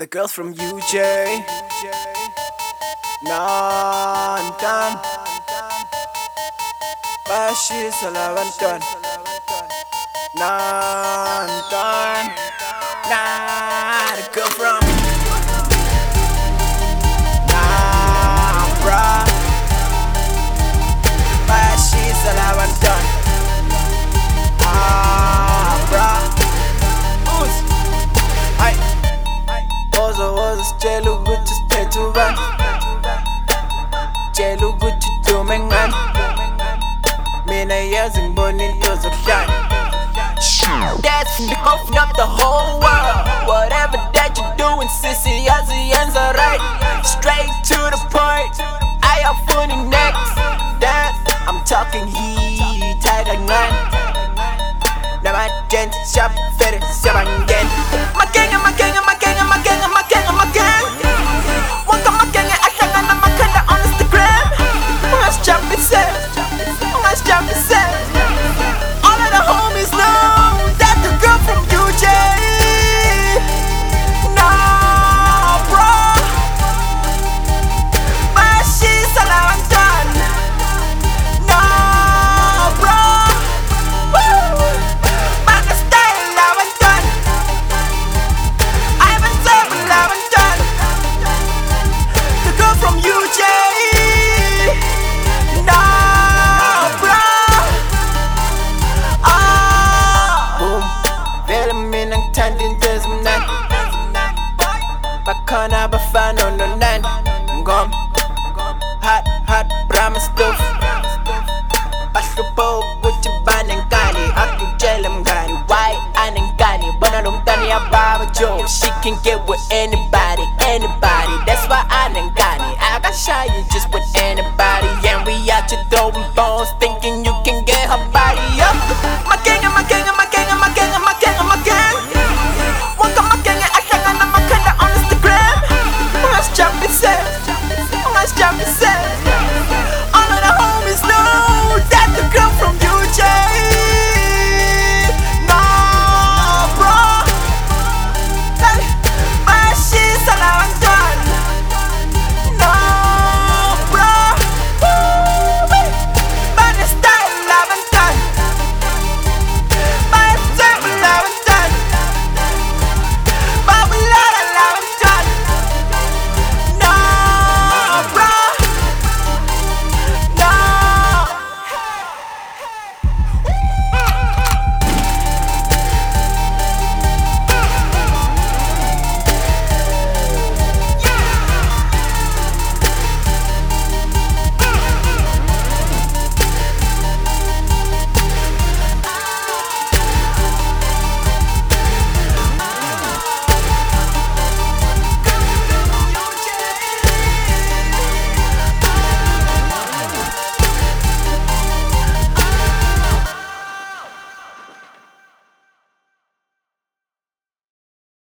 The girl from UJ. Nantan. Bashisa labantan. Nantan. Nah, Mina yazi ngibona into zokuhlala That's open up the whole world. Whatever that you're doing sissy yazi yenza right. Straight to the point Ayafuni next. That I'm talking heat kancane Namagents shop fere siyabangena Magenge Bakhona abafana nonani Ngoma Hot hot Brahma stuff bahlupho ukuthi banenkani akutshele mngani why anenkani bona lo mntani yababa jo she can get with anybody anybody. That's why anenkani akashayi just with anybody and we out Jump